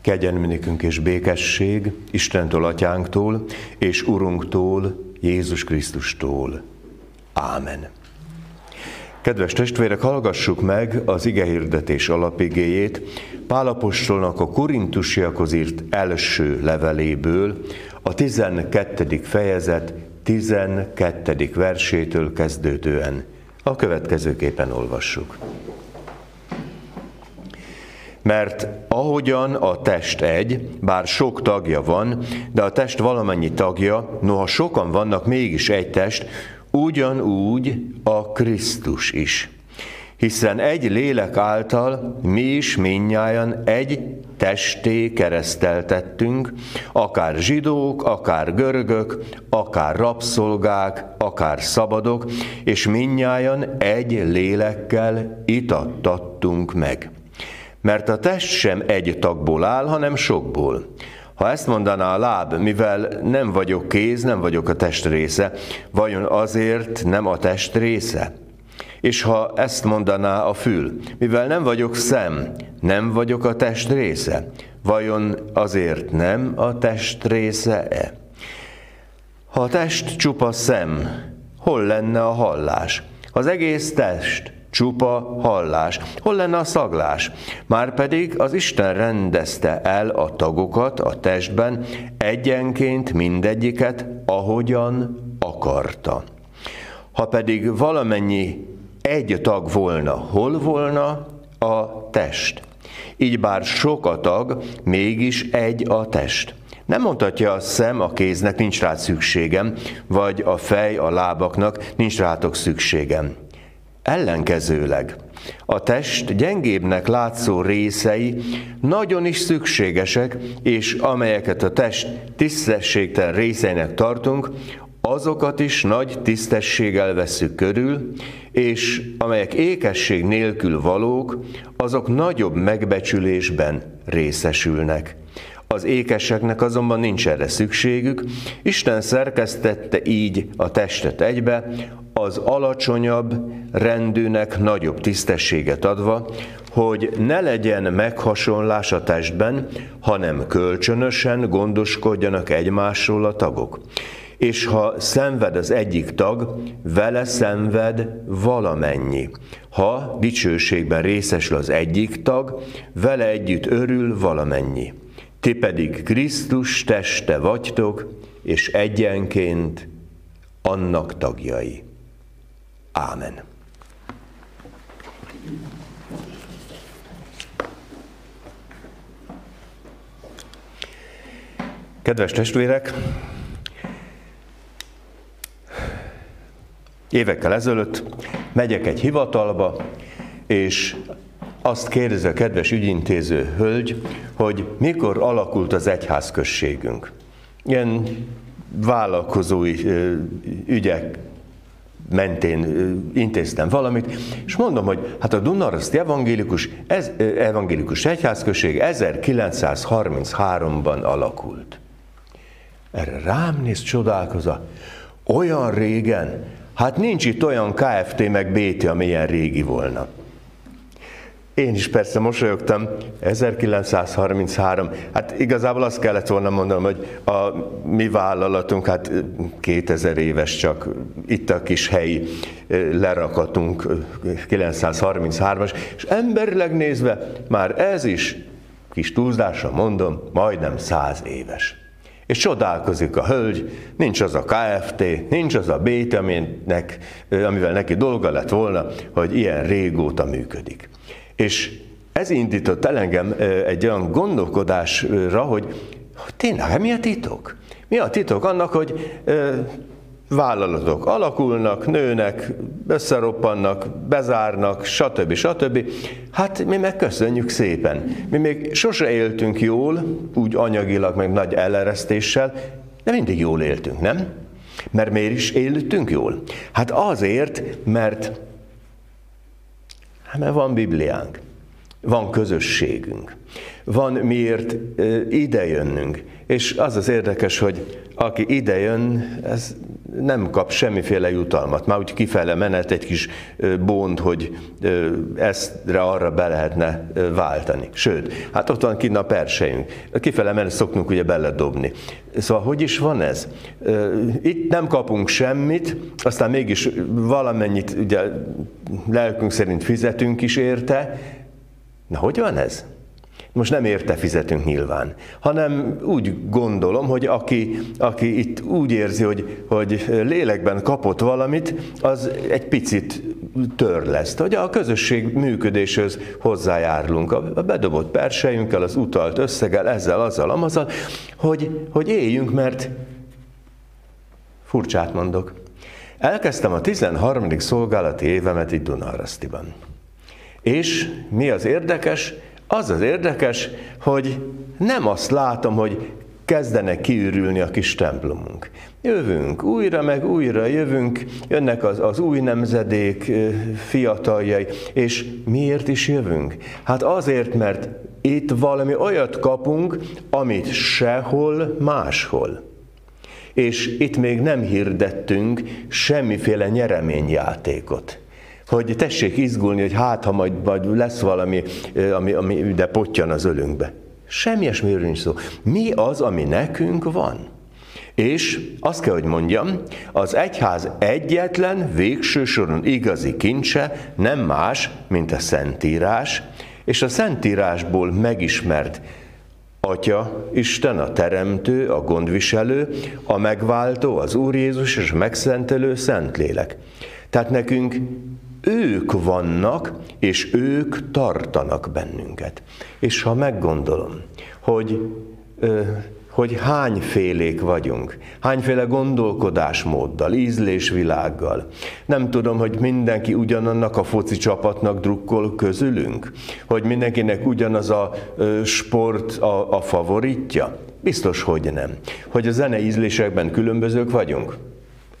Kegyenműnikünk és békesség Istentől, Atyánktól és Urunktól, Jézus Krisztustól. Ámen. Kedves testvérek, hallgassuk meg az igehirdetés alapigéjét Pálapostolnak a Korintusiakhoz írt első leveléből, a 12. fejezet 12. versétől kezdődően. A következőképpen olvassuk. Mert ahogyan a test egy, bár sok tagja van, de a test valamennyi tagja, noha sokan vannak, mégis egy test, ugyanúgy a Krisztus is. Hiszen egy lélek által mi is minnyáján egy testé kereszteltettünk, akár zsidók, akár görögök, akár rabszolgák, akár szabadok, és minnyáján egy lélekkel itattattunk meg. Mert a test sem egy tagból áll, hanem sokból. Ha ezt mondaná a láb, mivel nem vagyok kéz, nem vagyok a test része, vajon azért nem a test része? És ha ezt mondaná a fül, mivel nem vagyok szem, nem vagyok a test része, vajon azért nem a test része-e? Ha a test csupa szem, hol lenne a hallás? Az egész test csupa hallás. Hol lenne a szaglás? Márpedig az Isten rendezte el a tagokat a testben egyenként mindegyiket, ahogyan akarta. Ha pedig valamennyi egy tag volna, hol volna a test? Így bár sok a tag, mégis egy a test. Nem mondhatja a szem a kéznek, nincs rá szükségem, vagy a fej a lábaknak, nincs rátok szükségem. Ellenkezőleg a test gyengébbnek látszó részei nagyon is szükségesek, és amelyeket a test tisztességtelen részeinek tartunk, azokat is nagy tisztességgel veszük körül, és amelyek ékesség nélkül valók, azok nagyobb megbecsülésben részesülnek. Az ékeseknek azonban nincs erre szükségük, Isten szerkesztette így a testet egybe, az alacsonyabb rendűnek nagyobb tisztességet adva, hogy ne legyen meghasonlás a testben, hanem kölcsönösen gondoskodjanak egymásról a tagok. És ha szenved az egyik tag, vele szenved valamennyi. Ha dicsőségben részesül az egyik tag, vele együtt örül valamennyi. Ti pedig Krisztus teste vagytok, és egyenként annak tagjai. Ámen. Kedves testvérek, évekkel ezelőtt megyek egy hivatalba, és azt kérdezi a kedves ügyintéző hölgy, hogy mikor alakult az egyházközségünk. Ilyen vállalkozói ügyek mentén intéztem valamit, és mondom, hogy hát a Dunaraszti evangélikus, ez, evangélikus egyházközség 1933-ban alakult. Erre rám néz csodálkozva, olyan régen, hát nincs itt olyan KFT meg BT, ami ilyen régi volna. Én is persze mosolyogtam, 1933, hát igazából azt kellett volna mondanom, hogy a mi vállalatunk, hát 2000 éves csak itt a kis helyi lerakatunk 933-as, és emberileg nézve már ez is, kis túlzásra mondom, majdnem 100 éves. És csodálkozik a hölgy, nincs az a KFT, nincs az a BT, aminek, amivel neki dolga lett volna, hogy ilyen régóta működik. És ez indított el engem egy olyan gondolkodásra, hogy, tényleg mi a titok? Mi a titok annak, hogy vállalatok alakulnak, nőnek, összeroppannak, bezárnak, stb. stb. Hát mi meg köszönjük szépen. Mi még sose éltünk jól, úgy anyagilag, meg nagy eleresztéssel, de mindig jól éltünk, nem? Mert miért is éltünk jól? Hát azért, mert Hát mert van Bibliánk, van közösségünk, van miért idejönnünk. És az az érdekes, hogy aki idejön, ez nem kap semmiféle jutalmat. Már úgy kifele menet egy kis bond, hogy eztre arra be lehetne váltani. Sőt, hát ott van kint a persejünk. Kifele menet szoktunk ugye beledobni. Szóval hogy is van ez? Itt nem kapunk semmit, aztán mégis valamennyit ugye lelkünk szerint fizetünk is érte. Na hogy van ez? Most nem érte fizetünk nyilván, hanem úgy gondolom, hogy aki, aki itt úgy érzi, hogy, hogy lélekben kapott valamit, az egy picit tör lesz. Hogy a közösség működéshez hozzájárulunk. A bedobott persejünkkel, az utalt összeggel, ezzel, azzal, amazzal, hogy, hogy éljünk, mert furcsát mondok. Elkezdtem a 13. szolgálati évemet itt Dunarasztiban. És mi az érdekes? Az az érdekes, hogy nem azt látom, hogy kezdenek kiürülni a kis templomunk. Jövünk, újra meg újra jövünk, jönnek az, az új nemzedék fiataljai, és miért is jövünk? Hát azért, mert itt valami olyat kapunk, amit sehol máshol. És itt még nem hirdettünk semmiféle nyereményjátékot hogy tessék izgulni, hogy hát, ha majd, majd lesz valami, ami, ami ide potyan az ölünkbe. Semmi ilyesmiről nincs szó. Mi az, ami nekünk van? És azt kell, hogy mondjam, az egyház egyetlen, végső soron igazi kincse nem más, mint a Szentírás, és a Szentírásból megismert Atya, Isten, a Teremtő, a gondviselő, a megváltó, az Úr Jézus és a megszentelő Szentlélek. Tehát nekünk ők vannak, és ők tartanak bennünket. És ha meggondolom, hogy, hogy hányfélék vagyunk, hányféle gondolkodásmóddal, ízlésvilággal. Nem tudom, hogy mindenki ugyanannak a foci csapatnak drukkol közülünk, hogy mindenkinek ugyanaz a sport a, a favoritja. Biztos, hogy nem. Hogy a zene ízlésekben különbözők vagyunk.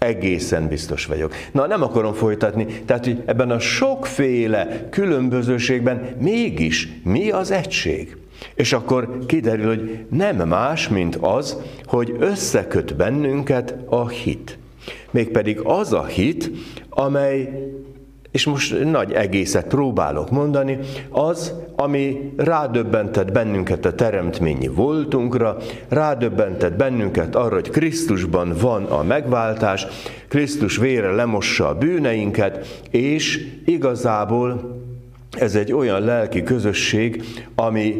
Egészen biztos vagyok. Na, nem akarom folytatni. Tehát, hogy ebben a sokféle különbözőségben mégis mi az egység? És akkor kiderül, hogy nem más, mint az, hogy összeköt bennünket a hit. Mégpedig az a hit, amely és most nagy egészet próbálok mondani, az, ami rádöbbentett bennünket a teremtményi voltunkra, rádöbbentett bennünket arra, hogy Krisztusban van a megváltás, Krisztus vére lemossa a bűneinket, és igazából ez egy olyan lelki közösség, ami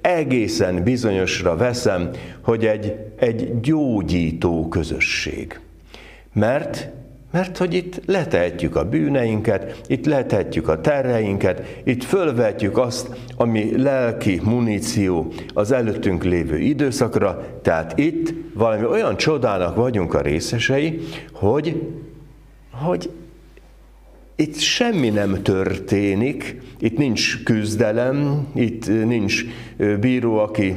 egészen bizonyosra veszem, hogy egy, egy gyógyító közösség. Mert mert hogy itt letehetjük a bűneinket, itt letehetjük a terreinket, itt fölvetjük azt, ami lelki muníció az előttünk lévő időszakra, tehát itt valami olyan csodának vagyunk a részesei, hogy, hogy itt semmi nem történik, itt nincs küzdelem, itt nincs bíró, aki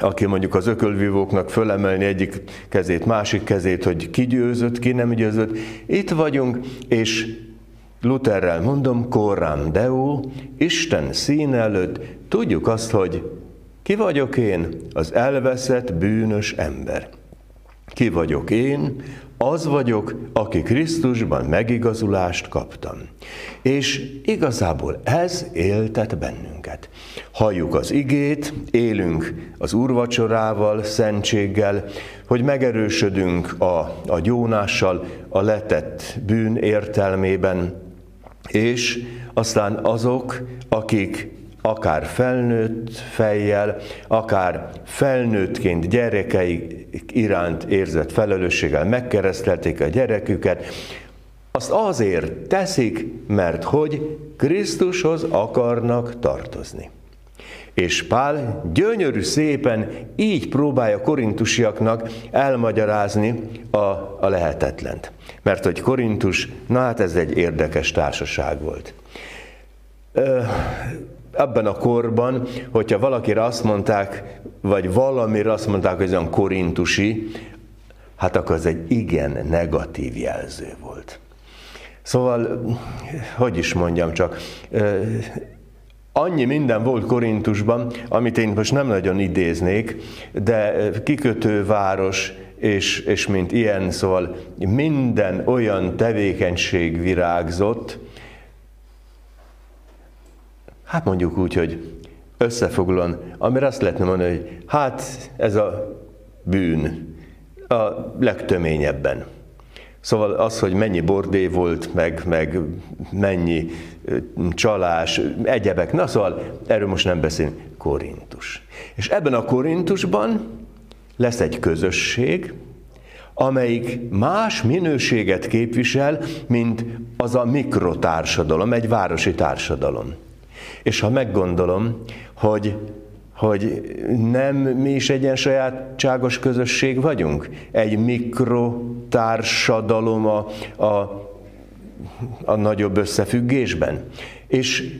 aki mondjuk az ökölvívóknak fölemelni egyik kezét, másik kezét, hogy ki győzött, ki nem győzött. Itt vagyunk, és Lutherrel mondom, korrán Deo, Isten szín előtt tudjuk azt, hogy ki vagyok én? Az elveszett, bűnös ember. Ki vagyok én? Az vagyok, aki Krisztusban megigazulást kaptam. És igazából ez éltet bennünket. Halljuk az igét, élünk az úrvacsorával, szentséggel, hogy megerősödünk a, a gyónással, a letett bűn értelmében, és aztán azok, akik akár felnőtt fejjel, akár felnőttként gyerekei iránt érzett felelősséggel megkeresztelték a gyereküket, azt azért teszik, mert hogy Krisztushoz akarnak tartozni. És Pál gyönyörű szépen így próbálja korintusiaknak elmagyarázni a, a lehetetlent. Mert hogy Korintus, na hát ez egy érdekes társaság volt. Ö, ebben a korban, hogyha valakire azt mondták, vagy valamire azt mondták, hogy ez olyan korintusi, hát akkor ez egy igen negatív jelző volt. Szóval, hogy is mondjam csak, annyi minden volt Korintusban, amit én most nem nagyon idéznék, de kikötőváros, és, és mint ilyen, szóval minden olyan tevékenység virágzott, hát mondjuk úgy, hogy összefoglalóan, amire azt lehetne mondani, hogy hát ez a bűn a legtöményebben. Szóval az, hogy mennyi bordé volt, meg, meg mennyi csalás, egyebek, na szóval erről most nem beszélünk, Korintus. És ebben a Korintusban lesz egy közösség, amelyik más minőséget képvisel, mint az a mikrotársadalom, egy városi társadalom. És ha meggondolom, hogy, hogy nem mi is egy ilyen sajátságos közösség vagyunk, egy mikrotársadalom a, a, a nagyobb összefüggésben. És,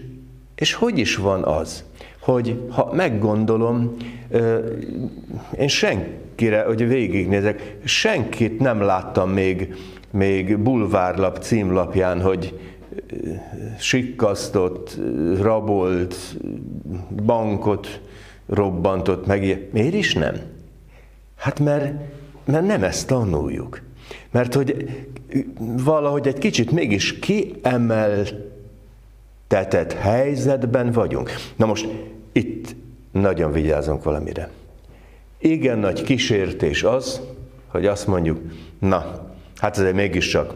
és hogy is van az, hogy ha meggondolom, én senkire, hogy végignézek, senkit nem láttam még, még bulvárlap címlapján, hogy sikkasztott, rabolt, bankot robbantott meg. Miért is nem? Hát mert, mert nem ezt tanuljuk. Mert hogy valahogy egy kicsit mégis kiemeltetett helyzetben vagyunk. Na most itt nagyon vigyázunk valamire. Igen nagy kísértés az, hogy azt mondjuk, na, hát ez mégiscsak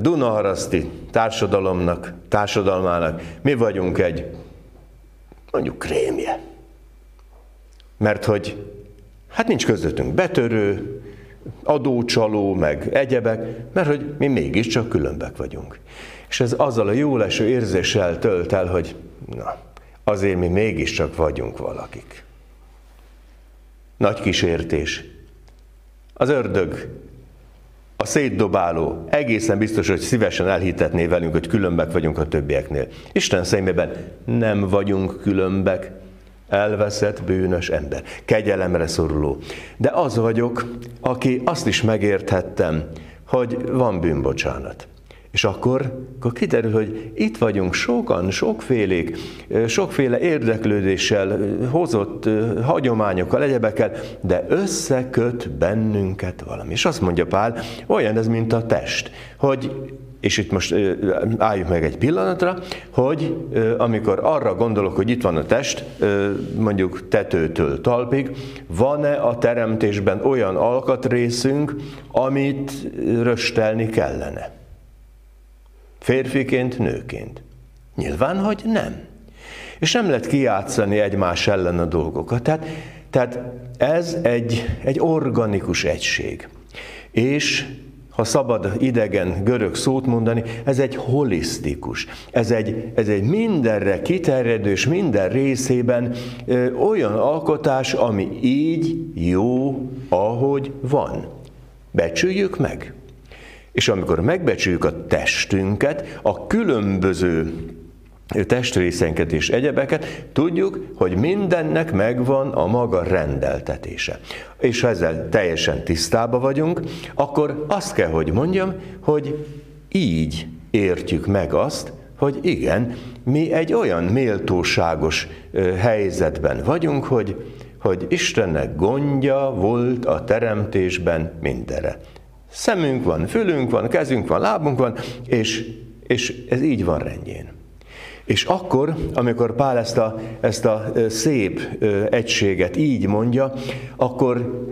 Dunaharaszti társadalomnak, társadalmának mi vagyunk egy, mondjuk krémje. Mert hogy hát nincs közöttünk betörő, adócsaló, meg egyebek, mert hogy mi mégiscsak különbek vagyunk. És ez azzal a jó leső érzéssel tölt el, hogy na, azért mi mégiscsak vagyunk valakik. Nagy kísértés. Az ördög, a szétdobáló egészen biztos, hogy szívesen elhitetné velünk, hogy különbek vagyunk a többieknél. Isten szemében nem vagyunk különbek, elveszett, bűnös ember, kegyelemre szoruló. De az vagyok, aki azt is megérthettem, hogy van bűnbocsánat. És akkor, akkor kiderül, hogy itt vagyunk sokan, sokfélék, sokféle érdeklődéssel, hozott hagyományokkal, egyebekkel, de összeköt bennünket valami. És azt mondja Pál, olyan ez, mint a test, hogy és itt most álljuk meg egy pillanatra, hogy amikor arra gondolok, hogy itt van a test, mondjuk tetőtől talpig, van-e a teremtésben olyan alkatrészünk, amit röstelni kellene? Férfiként, nőként. Nyilván, hogy nem. És nem lehet kijátszani egymás ellen a dolgokat. Tehát, tehát ez egy, egy organikus egység. És ha szabad idegen görög szót mondani, ez egy holisztikus, ez egy, ez egy mindenre kiterjedő és minden részében ö, olyan alkotás, ami így jó, ahogy van. Becsüljük meg. És amikor megbecsüljük a testünket, a különböző testrészenket és egyebeket, tudjuk, hogy mindennek megvan a maga rendeltetése. És ha ezzel teljesen tisztába vagyunk, akkor azt kell, hogy mondjam, hogy így értjük meg azt, hogy igen, mi egy olyan méltóságos helyzetben vagyunk, hogy, hogy Istennek gondja volt a teremtésben mindenre. Szemünk van, fülünk van, kezünk van, lábunk van, és, és ez így van rendjén. És akkor, amikor Pál ezt a, ezt a szép egységet így mondja, akkor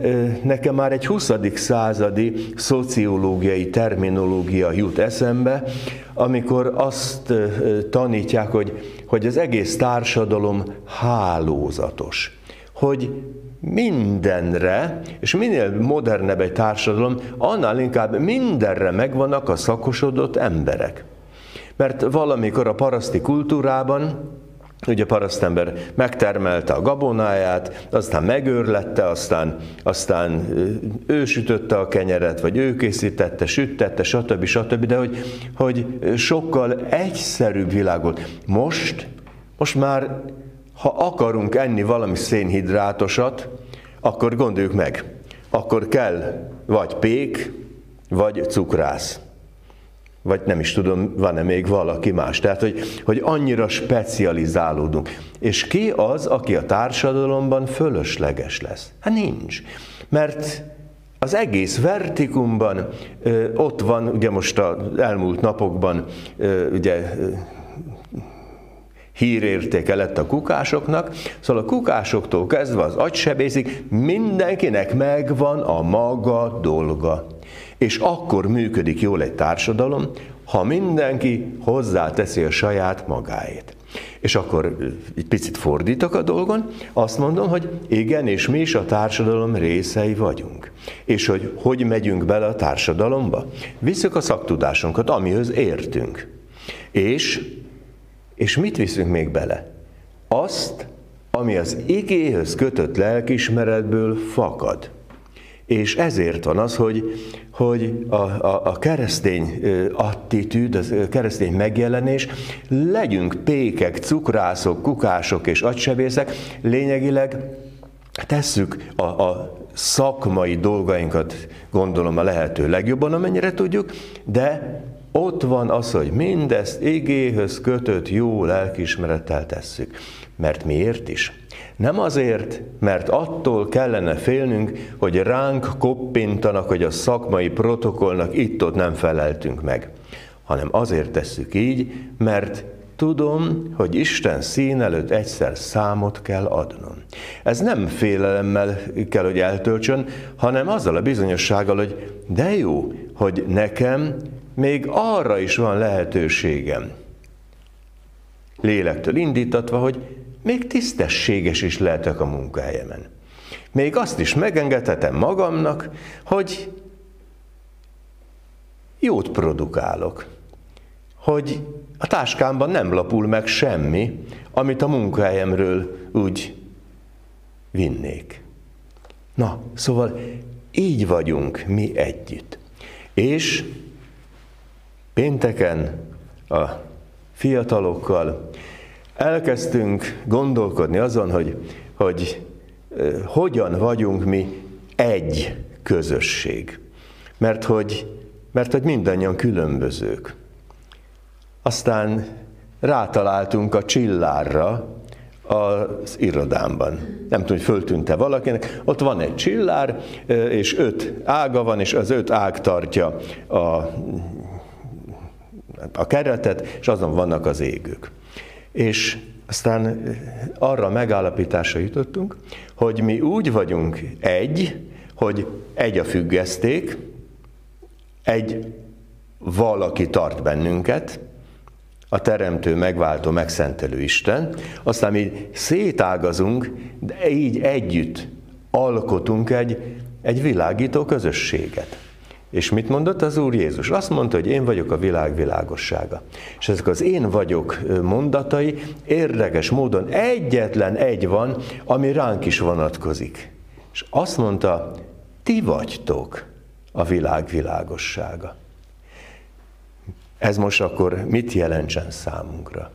nekem már egy 20. századi szociológiai terminológia jut eszembe, amikor azt tanítják, hogy, hogy az egész társadalom hálózatos. Hogy mindenre, és minél modernebb egy társadalom, annál inkább mindenre megvannak a szakosodott emberek. Mert valamikor a paraszti kultúrában, ugye parasztember megtermelte a gabonáját, aztán megőrlette, aztán, aztán ő sütötte a kenyeret, vagy ő készítette, süttette, stb. stb. De hogy, hogy sokkal egyszerűbb világot. Most, most már ha akarunk enni valami szénhidrátosat, akkor gondoljuk meg, akkor kell vagy pék, vagy cukrász. Vagy nem is tudom, van-e még valaki más. Tehát, hogy, hogy annyira specializálódunk. És ki az, aki a társadalomban fölösleges lesz? Hát nincs. Mert az egész vertikumban ott van, ugye most az elmúlt napokban ugye hírértéke lett a kukásoknak, szóval a kukásoktól kezdve az agysebészik, mindenkinek megvan a maga dolga. És akkor működik jól egy társadalom, ha mindenki hozzáteszi a saját magáét. És akkor egy picit fordítok a dolgon, azt mondom, hogy igen, és mi is a társadalom részei vagyunk. És hogy hogy megyünk bele a társadalomba? Visszük a szaktudásunkat, amihez értünk. És, és mit viszünk még bele? Azt, ami az igéhöz kötött lelkismeretből fakad. És ezért van az, hogy, hogy a, a, a keresztény attitűd, a keresztény megjelenés, legyünk pékek, cukrászok, kukások és agysebészek, lényegileg tesszük a, a szakmai dolgainkat, gondolom a lehető legjobban, amennyire tudjuk, de ott van az, hogy mindezt igéhöz kötött jó lelkismerettel tesszük. Mert miért is? Nem azért, mert attól kellene félnünk, hogy ránk koppintanak, hogy a szakmai protokollnak itt-ott nem feleltünk meg, hanem azért tesszük így, mert tudom, hogy Isten szín előtt egyszer számot kell adnom. Ez nem félelemmel kell, hogy eltöltsön, hanem azzal a bizonyossággal, hogy de jó, hogy nekem még arra is van lehetőségem. Lélektől indítatva, hogy még tisztességes is lehetek a munkahelyemen. Még azt is megengedhetem magamnak, hogy jót produkálok. Hogy a táskámban nem lapul meg semmi, amit a munkahelyemről úgy vinnék. Na, szóval így vagyunk mi együtt. És pénteken a fiatalokkal elkezdtünk gondolkodni azon, hogy, hogy hogyan vagyunk mi egy közösség. Mert hogy, mert hogy mindannyian különbözők. Aztán rátaláltunk a csillárra az irodámban. Nem tudom, hogy föltűnt-e valakinek. Ott van egy csillár, és öt ága van, és az öt ág tartja a, a keretet, és azon vannak az égők. És aztán eh, arra megállapításra jutottunk, hogy mi úgy vagyunk egy, hogy egy a függeszték, egy valaki tart bennünket, a teremtő, megváltó, megszentelő Isten, aztán mi szétágazunk, de így együtt alkotunk egy, egy világító közösséget. És mit mondott az Úr Jézus? Azt mondta, hogy én vagyok a világ világossága. És ezek az én vagyok mondatai érdekes módon egyetlen egy van, ami ránk is vonatkozik. És azt mondta, ti vagytok a világ világossága. Ez most akkor mit jelentsen számunkra?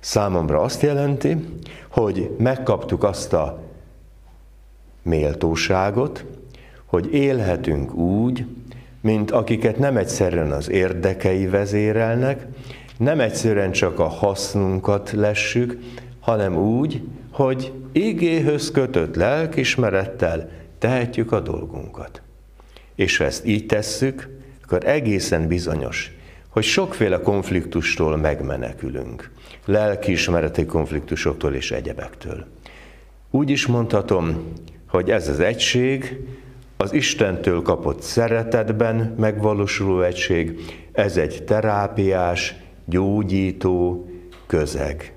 Számomra azt jelenti, hogy megkaptuk azt a méltóságot, hogy élhetünk úgy, mint akiket nem egyszerűen az érdekei vezérelnek, nem egyszerűen csak a hasznunkat lessük, hanem úgy, hogy igéhöz kötött lelkismerettel tehetjük a dolgunkat. És ha ezt így tesszük, akkor egészen bizonyos, hogy sokféle konfliktustól megmenekülünk. Lelkiismereti konfliktusoktól és egyebektől. Úgy is mondhatom, hogy ez az egység az Istentől kapott szeretetben megvalósuló egység, ez egy terápiás, gyógyító közeg.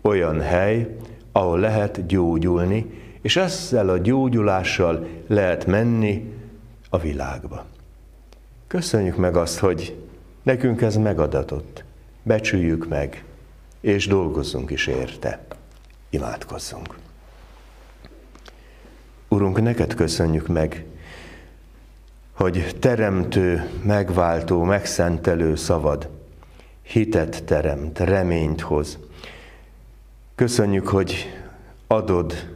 Olyan hely, ahol lehet gyógyulni, és ezzel a gyógyulással lehet menni a világba. Köszönjük meg azt, hogy nekünk ez megadatott. Becsüljük meg, és dolgozzunk is érte. Imádkozzunk. Urunk, neked köszönjük meg, hogy teremtő, megváltó, megszentelő szavad hitet teremt, reményt hoz. Köszönjük, hogy adod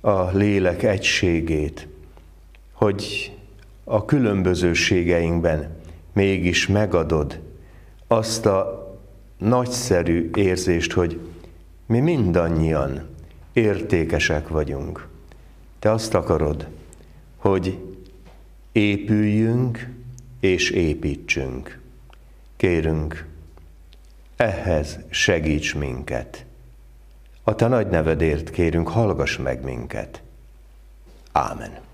a lélek egységét, hogy a különbözőségeinkben mégis megadod azt a nagyszerű érzést, hogy mi mindannyian értékesek vagyunk. Te azt akarod, hogy épüljünk és építsünk. Kérünk, ehhez segíts minket. A te nagy nevedért kérünk, hallgass meg minket. Ámen.